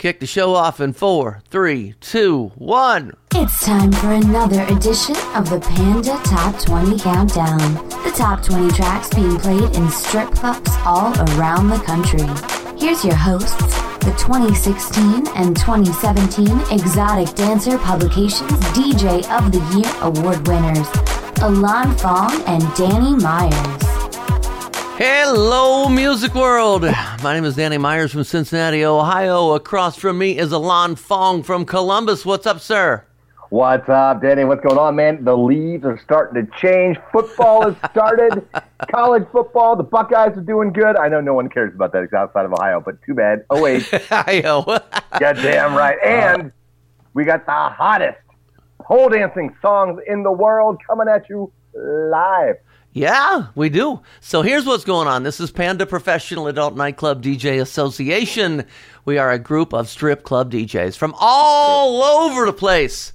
Kick the show off in four, three, two, one. It's time for another edition of the Panda Top 20 Countdown. The top 20 tracks being played in strip clubs all around the country. Here's your hosts, the 2016 and 2017 Exotic Dancer Publications DJ of the Year award winners, Alon Fong and Danny Myers. Hello, music world. My name is Danny Myers from Cincinnati, Ohio. Across from me is Alon Fong from Columbus. What's up, sir? What's up, Danny? What's going on, man? The leaves are starting to change. Football has started. College football. The Buckeyes are doing good. I know no one cares about that outside of Ohio, but too bad. Oh wait, Ohio. goddamn right. Uh, and we got the hottest pole dancing songs in the world coming at you live. Yeah, we do. So here's what's going on. This is Panda Professional Adult Nightclub DJ Association. We are a group of strip club DJs from all over the place.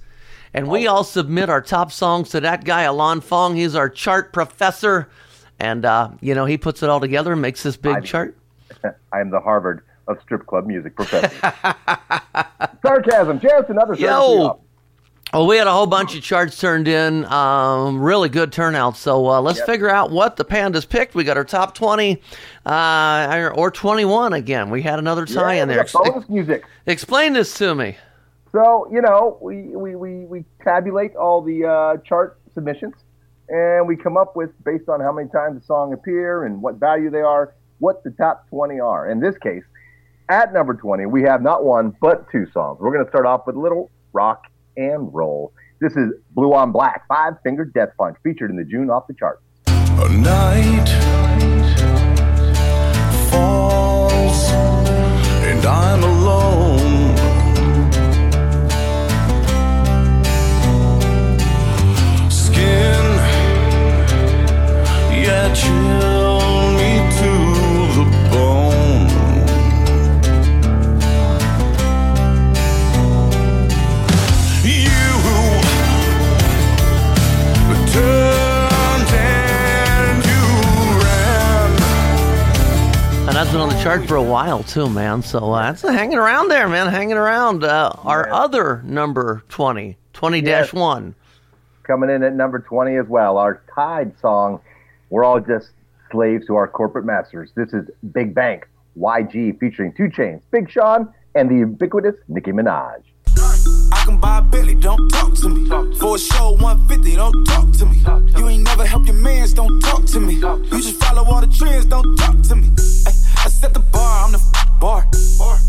And we all submit our top songs to that guy, Alon Fong. He's our chart professor. And, uh, you know, he puts it all together and makes this big I'm- chart. I am the Harvard of strip club music professor. Sarcasm. Chance another Yo! Well, we had a whole bunch of charts turned in. Um, really good turnout. So uh, let's Yep. figure out what the pandas picked. We got our top 20 uh, or- 21 again. We had another tie in there. Bonus music. explain this to me. So, you know, we, we, we, we tabulate all the uh, chart submissions and we come up with, based on how many times the song appear and what value they are, what the top 20 are. In this case, at number 20, we have not one, but two songs. We're going to start off with a little rock and roll. This is Blue on Black, Five Finger Death Punch, featured in the June off the chart. A night falls and I'm alone. Skin, yeah, chill been on the chart for a while, too, man. So uh, that's hanging around there, man. Hanging around. Uh, our other number 20, 20 Yes. 1. Coming in at number 20 as well, our Tide song, We're All Just Slaves to Our Corporate Masters. This is Big Bank, YG, featuring 2 Chainz, Big Sean, and the ubiquitous Nicki Minaj. I can buy a Billy, don't talk to me. For a show 150, don't talk to me. You ain't never help your mans, don't talk to me. You just follow all the trends, don't talk to me. Ay, I set the bar, I'm the f- bar.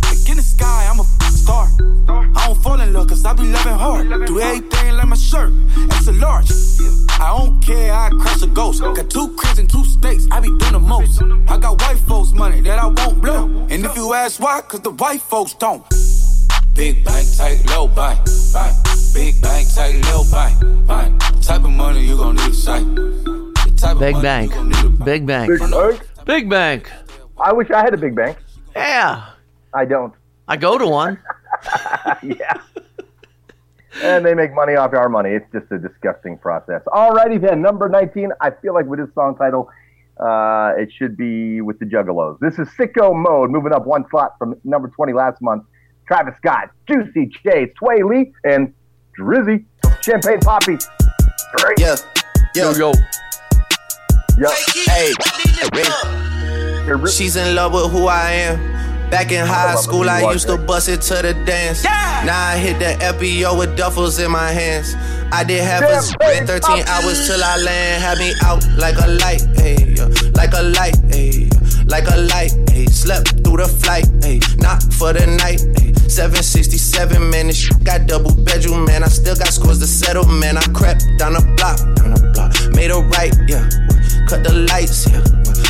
Like in the sky, I'm a f- star. I don't fall in love, cause I be loving hard. Do everything like my shirt, it's a large. I don't care, I crush a ghost. Got two cribs and two states, I be doing the most. I got white folks' money that I won't blow. And if you ask why, cause the white folks don't. Big bank, tight, low bank, bank. Big bank, tight, low bank, bank. Type of money you gon' need a sight. The type of Big bank. need a Big bank. Big Bank? Big bank. I wish I had a big bank. Yeah. I don't. I go to one. yeah. and they make money off our money. It's just a disgusting process. Alrighty then, number 19. I feel like with this song title, uh, it should be with the Juggalos. This is Sicko Mode, moving up one slot from number 20 last month. Travis Scott, Juicy J, Swae Lee, and Drizzy, Champagne Papi. Great. Yeah, yeah. Yo, Yep. Hey, Here, Ri- she's in love with who I am. Back in high love school, I watch used to bust it to the dance. Now I hit the FBO with duffels in my hands. I did have Damn, a sprint, 13 Poppy. hours till I land. Had me out like a light, hey, yeah. like a light, hey, like a light, hey. Slept through the flight, hey, not for the night, hey. 767, man, this shit got double bedroom, man. I still got scores to settle, man. I crept down the block, down the block, made a right, yeah. Cut the lights, yeah.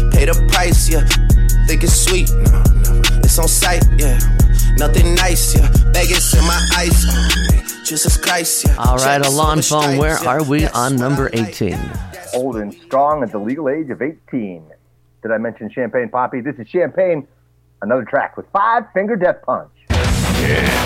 Pay the price, yeah. Think it's sweet, no, never. It's on sight, yeah. Nothing nice, yeah. Vegas in my ice. Oh. Uh, Jesus Christ, yeah. All right, Checks Alon on Phone, where yeah. are we That's on number 18? Old and strong at the legal age of 18. Did I mention Champagne Papi? This is Champagne, another track with Five Finger Death Punch. I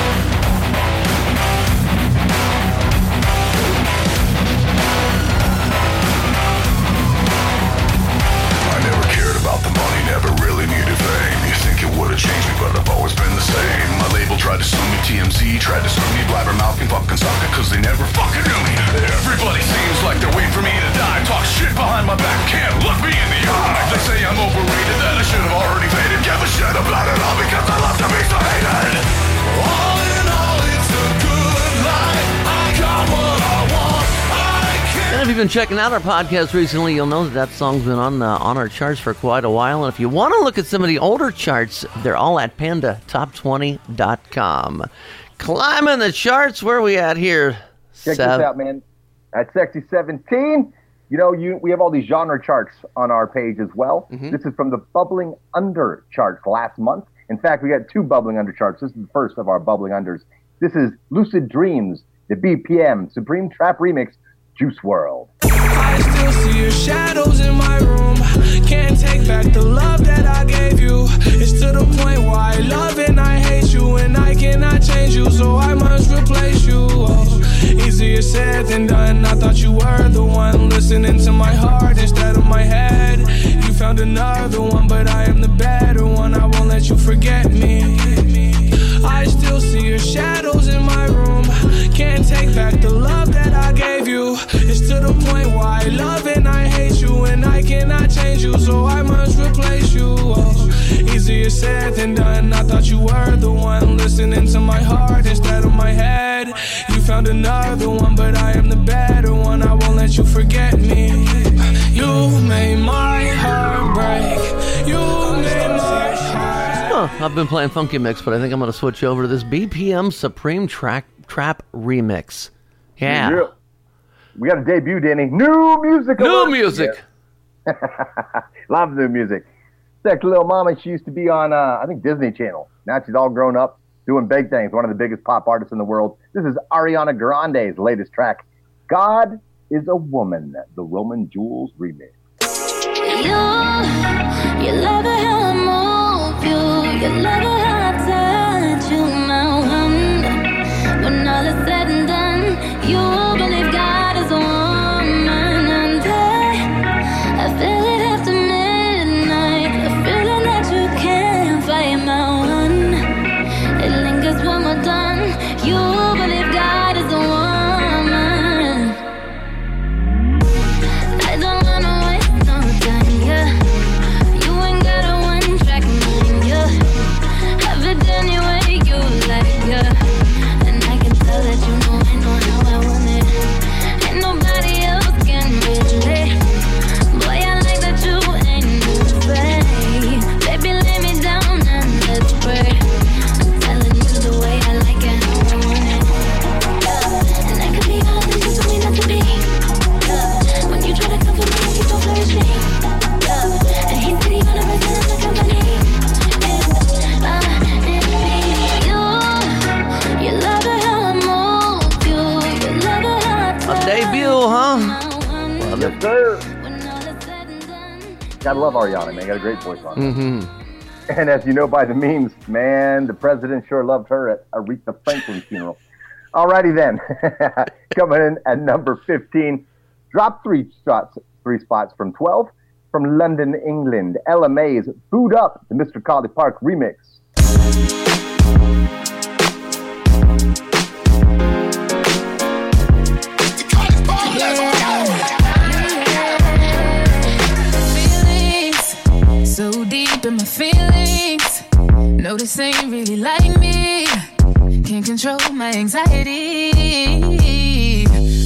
tried to sue me, Blabbermouth and sucker, cause they never fucking knew me. Everybody seems like they're waiting for me to die. Talk shit behind my back, can't look me in the eye. They say I'm overrated, that I should have already faded. Give a shit about it all because I love to be so hated. All in all, it's a good life. I got what I want. I can't. And if you've been checking out our podcast recently, you'll know that that song's been on on our charts for quite a while. And if you want to look at some of the older charts, they're all at pandatop20.com. Climbing the charts, where are we at here? Check Sev- this out, man. At Sexy 17, you know, you we have all these genre charts on our page as well. Mm-hmm. This is from the Bubbling Under charts last month. In fact, we got two Bubbling Under charts. This is the first of our Bubbling Unders. This is Lucid Dreams, the BPM Supreme Trap Remix, Juice WRLD. I still see your shadows in my room. Can't take back the love that I gave you. It's to the point I love and I hate you, and I cannot change you, so I must replace you. Oh, easier said than done. I thought you were the one listening to my heart instead of my head. You found another easier said than done. I thought you were the one listening to my heart instead of my head. You found another one, but I am the better one. I won't let you forget me. You made my heart break. You made my heart. Huh, I've been playing Funky Mix, but I think I'm going to switch over to this BPM Supreme Track Trap Remix. Yeah. Yeah. We got a debut, Danny. New music. New music. Love new music. Sexy little mama, she used to be on, uh, I think, Disney Channel. Now she's all grown up, doing big things. One of the biggest pop artists in the world. This is Ariana Grande's latest track, God is a Woman, the Roman Jules remix. You, you love love Ariana, man. Got a great voice on her. Mm-hmm. And as you know by the memes, man, the president sure loved her at Aretha Franklin's funeral. Alrighty then, coming in at number 15, drop three spots, three spots from 12 from London, England. Ella Mai's "Boo'd Up," the Mr. Collipark remix. Deep in my feelings. No, this ain't really like me. Can't control my anxiety.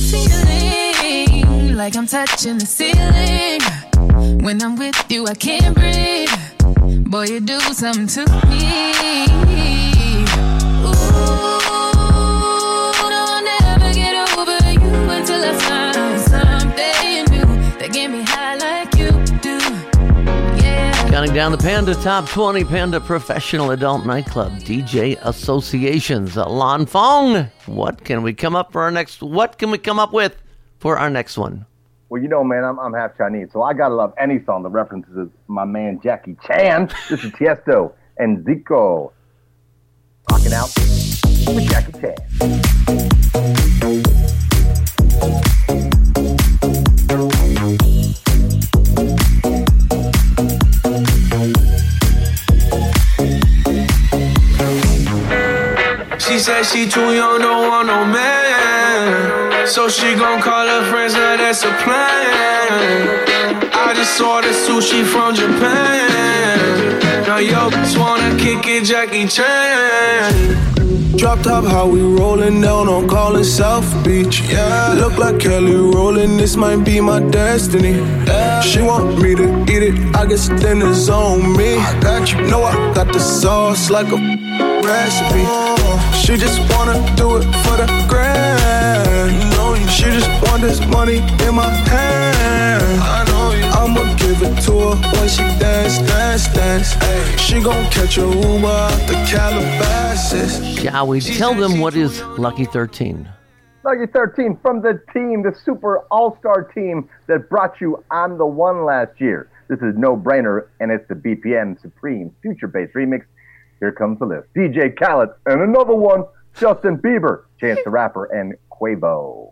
Feeling like I'm touching the ceiling. When I'm with you, I can't breathe. Boy, you do something to me. Counting down the Panda Top 20 Panda Professional Adult Nightclub DJ Associations. Lan Fong, what can we come up for our next? What can we come up with for our next one? Well, you know, man, I'm, I'm half Chinese, so I gotta love any song that references my man Jackie Chan. This is Tiesto and Dzeko rocking out with Jackie Chan. Said she too young, don't want no man. So she gon' call her friends, now that's a plan. I just ordered sushi from Japan. Now yo, just wanna kick it, Jackie Chan. Drop top, how we rollin' down on callin' South Beach. Yeah, look like Kelly rollin', this might be my destiny. Yeah. She want me to eat it, I guess then it's on me. I got you, know I got the sauce like a recipe. She just wanna do it for the grand. She just want this money in my hand. I know you. I'ma give it to her when she dance, dance, dance. Ay, she gon' catch a Uber out the Calabasas. Shall we tell them what is Lucky 13? Lucky 13 from the team, the super all star team that brought you I'm the One last year. This is no brainer, and it's the BPM Supreme Future Bass remix. Here comes the list DJ Khaled, and another one, Justin Bieber, Chance the Rapper, and Quavo.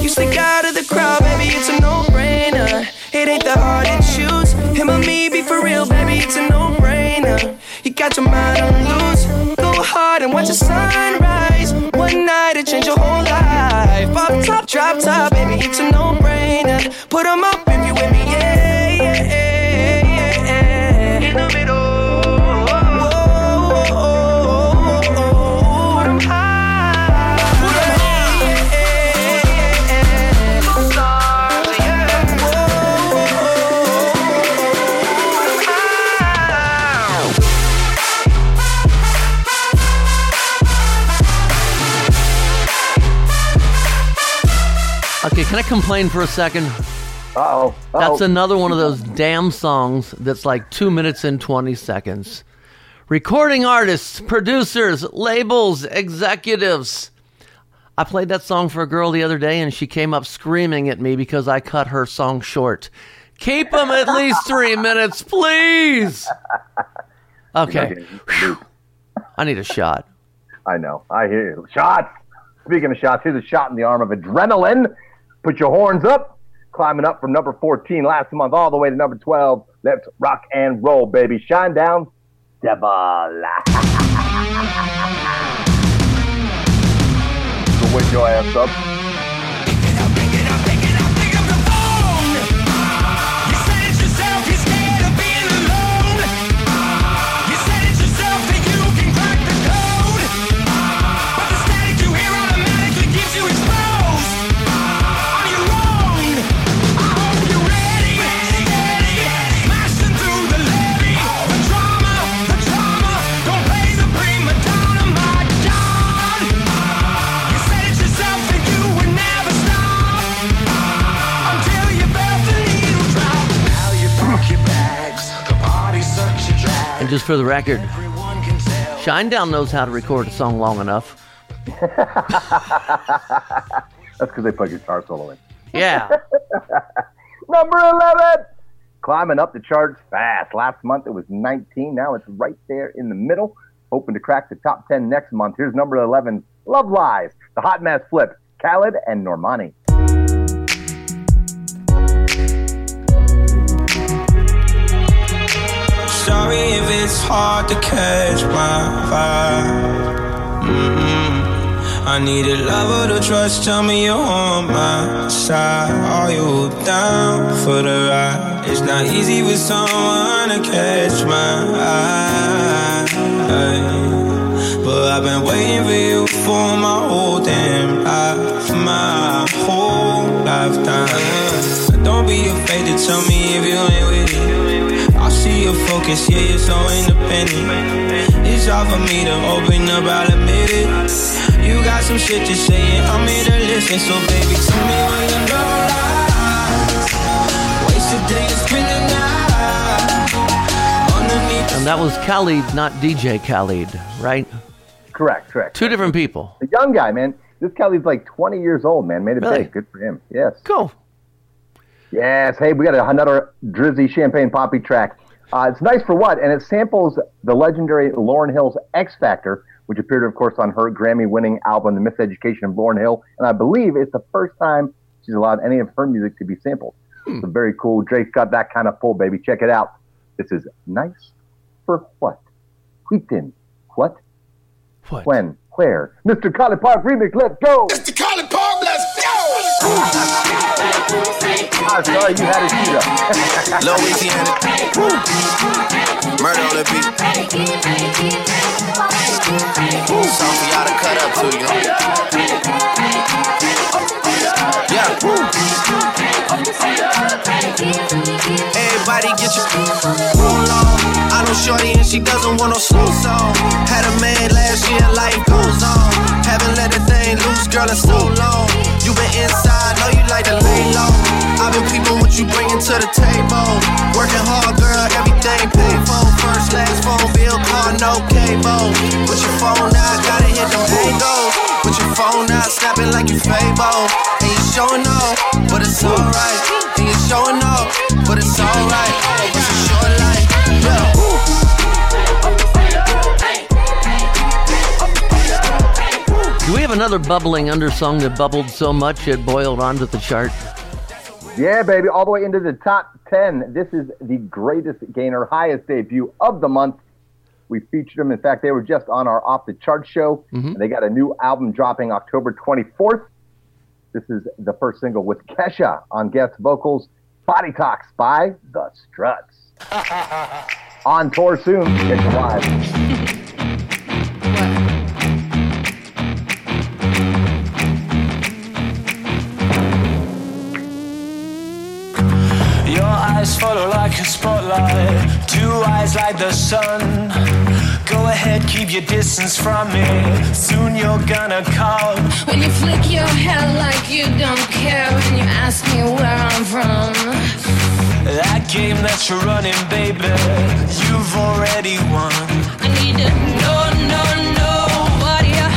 You stick out of the crowd, baby, it's a no-brainer. It ain't that hard to choose. Him or me, be for real, baby, it's a no-brainer. You got your mind on loose. Go hard and watch the sunrise. Drop top, can I complain for a second? Uh-oh. That's another one of those damn songs that's like two minutes and 20 seconds. Recording artists, producers, labels, executives. I played that song for a girl the other day and she came up screaming at me because I cut her song short. Keep them at least three minutes, please. Okay. Whew. I need a shot. I know. I hear you. Shots. Speaking of shots, here's a shot in the arm of adrenaline. Put your horns up. Climbing up from number 14 last month all the way to number 12. Let's rock and roll, baby. Shinedown. Devil. so wake your ass up. For the record, Shinedown knows how to record a song long enough. That's because they put guitar solo in. Yeah. Number 11. Climbing up the charts fast. Last month it was 19. Now it's right there in the middle. Hoping to crack the top 10 next month. Here's number 11. Love Lies. The Hot Mess Flip. Khalid and Normani. Sorry if it's hard to catch my vibe. mm I need a lover to trust. Tell me you're on my side. Are you down for the ride? It's not easy with someone to catch my eye. But I've been waiting for you for my whole damn life, my whole lifetime. Don't be afraid to tell me if you ain't with it. I see your focus, yeah, you're so independent. It's hard for me to open up, I'll admit it. You got some shit to say and I'm here to listen. So baby, tell me when you know lies. Wasted days spending night underneath. And that was Khalid, not DJ Khaled, right? Correct, correct. Two different people. A young guy, man. This Kelly's like 20 years old, man. Made it Really? big. Good for him. Yes. Cool. Yes. Hey, we got another Drizzy Champagne Papi track. Uh, it's nice for what? And it samples the legendary Lauryn Hill's Ex-Factor, which appeared, of course, on her Grammy winning album, The Miseducation of Lauryn Hill. And I believe it's the first time she's allowed any of her music to be sampled. So very cool. Drake's got that kind of pull, baby. Check it out. This is nice for what? Wheaton. What? What? When? Where? Mr. College Park remix. Let's go. Mr. Collipark, let's go! I'm sorry you had it queued up. Louisiana. Murder on the beat. Something for y'all to cut up to, you know. Yeah. Everybody get your roll on. I know Shorty and she doesn't want no slow song. Had a man last year, life goes on. Haven't let the thing loose, girl, in so long. You been inside, know you like to lay low. I've been peeping what you bringing to the table. Working hard, girl, everything paid for. First, last phone bill, car, no cable. Put your phone out, gotta hit them angles. Put your phone out, snapping like you Fable. And you showing off, but it's alright. And you showing off, but it's alright. It's a short life, yeah. Do we have another bubbling undersong that bubbled so much it boiled onto the chart? Yeah, baby, all the way into the top 10. This is the greatest gainer, highest debut of the month. We featured them. In fact, they were just on our Off the Chart show. And they got a new album dropping October 24th. This is the first single with Kesha on guest vocals, Body Talks by The Struts. on tour soon. Get you live. spotlight, two eyes like the sun. Go ahead, keep your distance from me. Soon you're gonna come. When you flick your hair like you don't care when you ask me where I'm from. That game that you're running, baby, you've already won. I need to know, know, know what you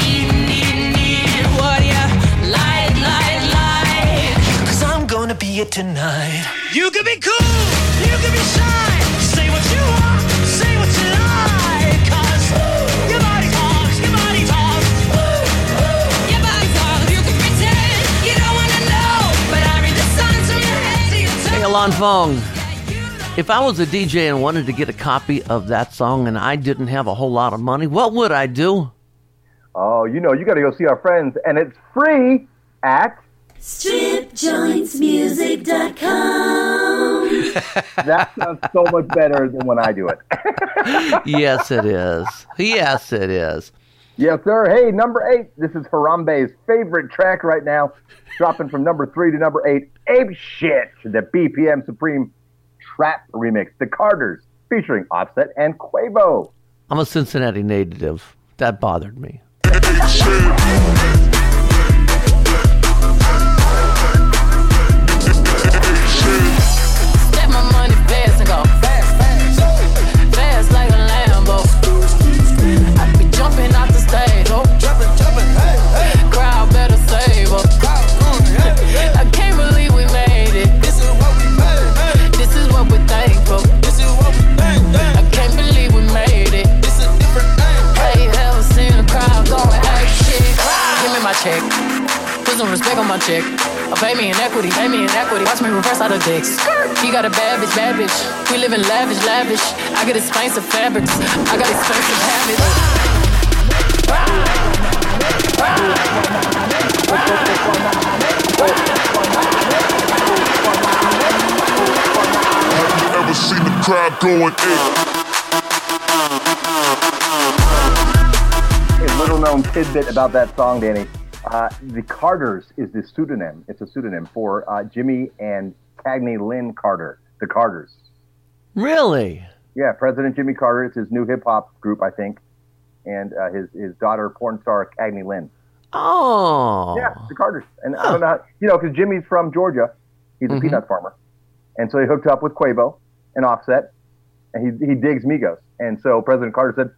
need, need, need, what you like, like, like. Cause I'm gonna be it tonight. Fong. If I was a DJ and wanted to get a copy of that song and I didn't have a whole lot of money, what would I do? Oh, you know, you got to go see our friends, and it's free at. StripJointsMusic.com. That sounds so much better than when I do it. yes, it is. Yes, it is. Yes, sir. Hey, number eight. This is Harambe's favorite track right now, dropping from number three to number eight. Ape Shit, the BPM Supreme Trap remix. The Carters, featuring Offset and Quavo. I'm a Cincinnati native. That bothered me. Me reverse out of dicks. He got a bad bitch, bad bitch. We live in lavish, lavish. I get expensive fabrics. I got expensive habits. Have you ever seen the crowd going ape? A little known tidbit about that song, Danny. Uh, the Carters is the pseudonym. It's a pseudonym for uh, Jimmy and Cagney Lynn Carter. The Carters. Really? Yeah, President Jimmy Carter. It's his new hip hop group, I think. and uh, his his daughter, porn star Cagney Lynn. Oh. Yeah, the Carters. And I don't know, how, you know, because Jimmy's from Georgia. He's a Mhm. peanut farmer. And so he hooked up with Quavo and Offset, and he, he digs Migos. And so President Carter said,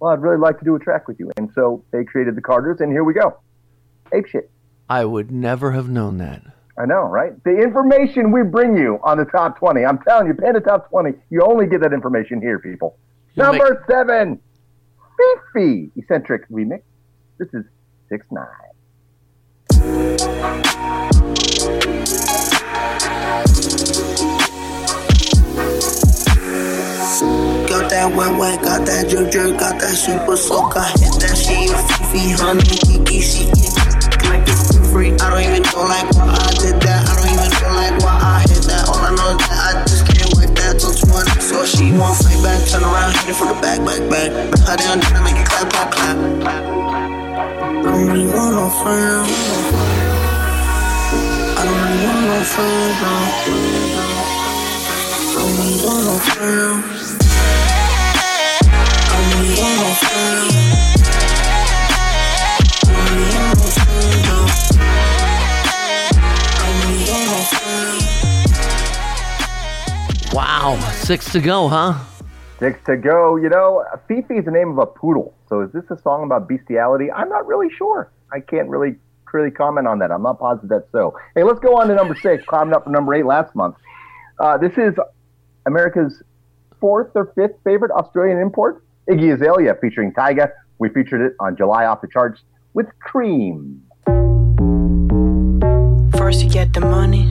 Well, I'd really like to do a track with you. And so they created the Carters, and here we go. Ape shit. I would never have known that. I know, right? The information we bring you on the top 20. I'm telling you, Panda Top 20, you only get that information here, people. You'll Number seven, Fifi Eccentric Remix. This is 6 9 Got that wet wet, got that jerk jerk, got that super soak. I hit that shit, Fifi, honey, Kiki, she like this for free. I don't even know like why I did that. I don't even know like why I hit that. All I know is that I just can't wait that till 20. So she won't fight back, turn around, hit it from the back, back, back. Her down, down, make it clap, clap, clap. I don't really want no friends. I don't really want no friends, no. I don't really want no friends. I don't really want no friends. Wow. Six to go, huh? Six to go. You know, Fifi is the name of a poodle. So is this a song about bestiality? I'm not really sure. I can't really really comment on that. I'm not positive that's so. Hey, let's go on to number six. Climbing up from number eight last month. Uh, this is America's fourth or fifth favorite Australian import, Iggy Azalea featuring Tyga. We featured it on July off the charts with Kream. First you get the money,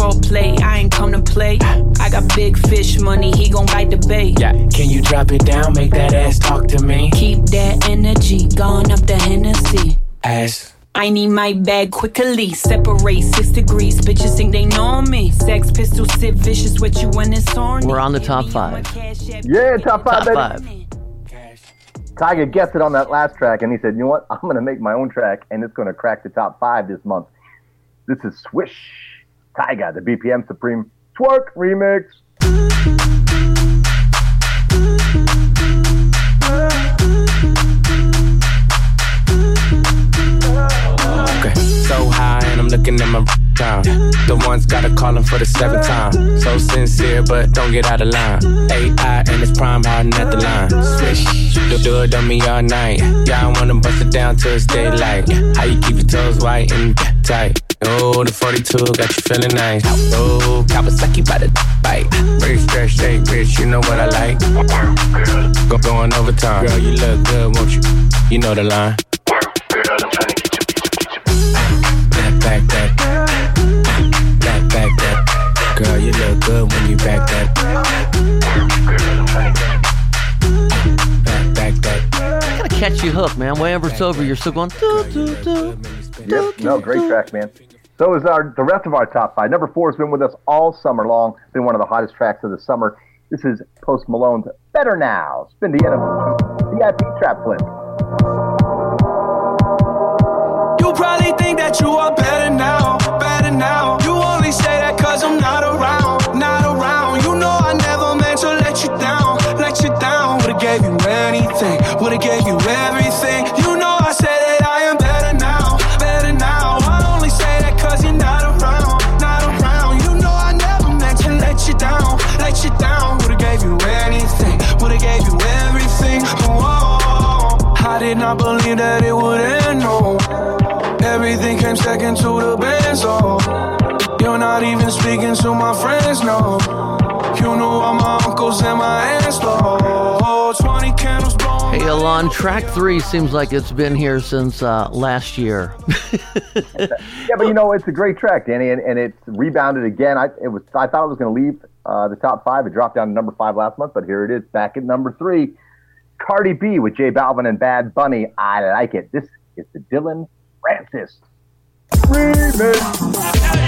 For play, I ain't come to play. I got big fish money, he gon' bite the bait. Yeah, can you drop it down, make that ass talk to me? Keep that energy, going up the Hennessy. Ass. I need my bag quickly. Separate six degrees. Bitches think they know me. Sex pistol, sit vicious with you when it's on. We're on the top five. Yeah, top five, Top baby. five. Tyga gets it on that last track, and he said, "You know what? I'm going to make my own track, and it's going to crack the top five this month." This is Swish Tyga, the BPM Supreme Twerk remix. Okay, so high and I'm looking at my time. The ones gotta call him for the seventh time. So sincere, but don't get out of line. AI and it's prime hardin' at the line. Swish, do, do it on me all night. I wanna bust it down till it's daylight. How you keep your toes white and tight? Oh, the 42 got you feeling nice. Oh, Kawasaki by the bite. Rich, stretch, shake, rich, you know what I like. Go going overtime. Girl, you look good, won't you? You know the line. Back, back that. Back, back that. Girl, you look good when you back that. Back, back that. Gotta catch you hook, man. Whenever it's over, you're still going. Doo, doo, doo. Yep, no, great track, man. So is our the rest of our top five. Number four has been with us all summer long. Been one of the hottest tracks of the summer. This is Post Malone's "Better Now." Spin the end of VIP trap flip. You probably think that you are better now, better now. You only say that cause I'm not around, speaking to my friends, no. You knew all my uncles and my aunts, oh. 20 candles blowing. Hey, Alon, track three seems like it's been here since uh, last year. Yeah, but you know it's a great track, Danny, and, and it's rebounded again. I it was I thought it was going to leave uh, the top five. It dropped down to number five last month, but here it is back at number three. Cardi B with J Balvin and Bad Bunny. I like it. This is the Dillon Francis remix.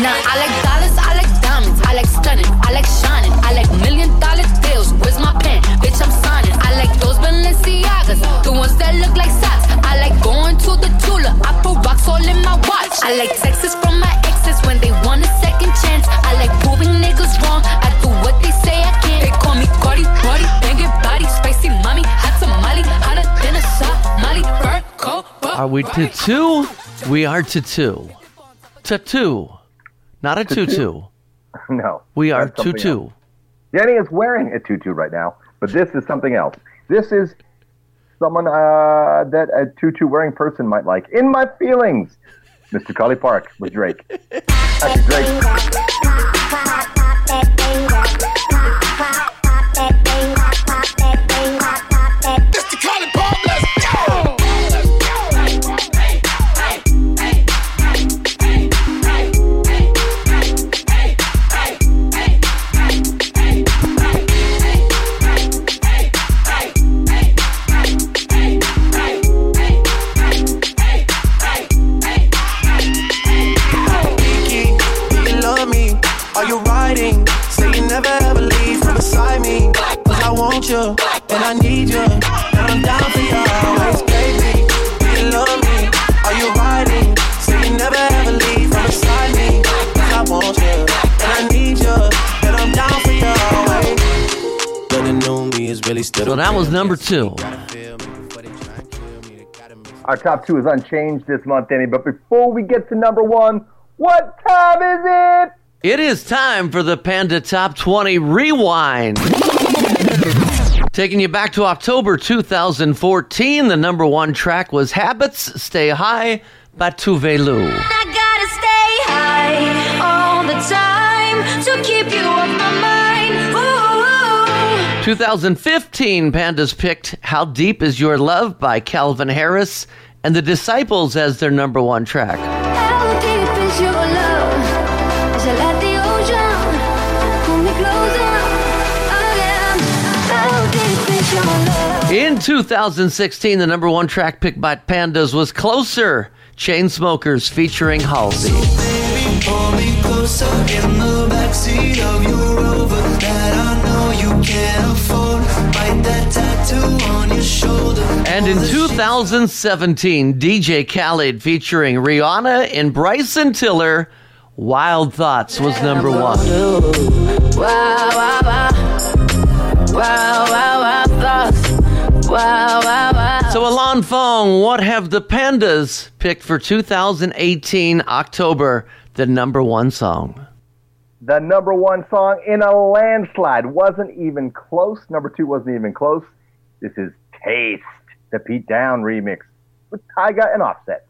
Nah, I like dollars, I like diamonds, I like stunning, I like shining, I like million dollar deals. Where's my pen? Bitch, I'm signing. I like those Balenciagas, the ones that look like socks. I like going to the Tula, I put rocks all in my watch. I like texts from my exes when they want a second chance. I like proving niggas wrong. I do what they say I can. They call me Cardi, Cardi, banging body, spicy mommy, hot tamale, hotter than a Somali. Are we to two? We are to two. To two. Not a tutu. No. We are tutu. else. Jenny is wearing a tutu right now, but this is something else. This is someone uh, that a tutu wearing person might like. In my feelings, Mr. Collipark with Drake. After Drake. you, and I need you, and I'm down for you always, baby. Do you love me? Are you riding? Say you never ever leave from beside me. Cause I want you, and I need you, and I'm down for you always. But the me is really still So that was number two. Our top two is unchanged this month, Danny. But before we get to number one, what time is it? It is time for the Panda Top 20 Rewind. Taking you back to October 2014, the number one track was Habits Stay High by Tove Lo. I gotta stay high all the time to keep you my mind. Ooh. 2015, Pandas picked How Deep Is Your Love by Calvin Harris and The Disciples as their number one track. 2016, the number one track picked by Pandas was Closer, Chainsmokers featuring Halsey. And in 2017, DJ Khaled featuring Rihanna and Bryson Tiller, Wild Thoughts was number one. Wow, wow, wow. Wow, wow, wow, thoughts. Wow, wow, wow. So, Alon Fong, what have the Pandas picked for 2018 October, the number one song? The number one song in a landslide wasn't even close. Number two wasn't even close. This is Taste, the Pete Down remix with Tyga and Offset.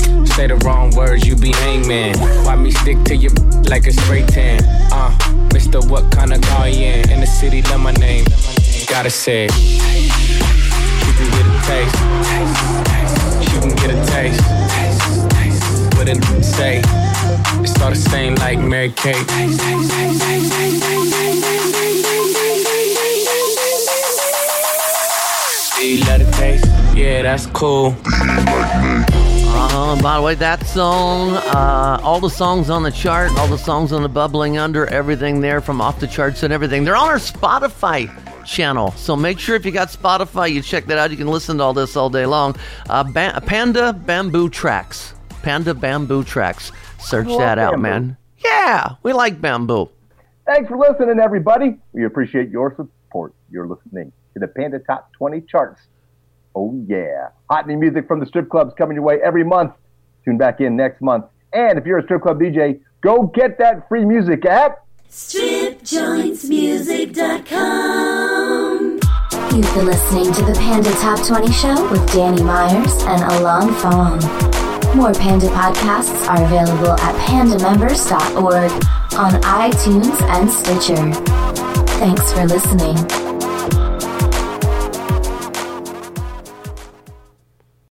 Say the wrong words, you be hangman. Why me stick to you like a spray tan? Uh, Mister, what kind of car you in? In the city, love my name. Gotta say. You can get a taste. You can get a taste. What it say? It's all the same like Mary Kate. Do you taste? Yeah, that's cool. Uh, by the way, that song, uh, all the songs on the chart, all the songs on the bubbling under, everything there from off the charts and everything, they're on our Spotify channel. So make sure if you got Spotify, you check that out. You can listen to all this all day long. Uh, ba- Panda Bamboo Tracks. Panda Bamboo Tracks. Search that out, bamboo. man. Yeah, we like bamboo. Thanks for listening, everybody. We appreciate your support. You're listening to the Panda Top 20 charts. Oh, yeah. Hot new music from the strip clubs coming your way every month. Tune back in next month. And if you're a strip club DJ, go get that free music at StripJointsMusic.com. You've been listening to the Panda Top 20 Show with Danny Myers and Alon Fong. More Panda podcasts are available at pandamembers.org on iTunes and Stitcher. Thanks for listening.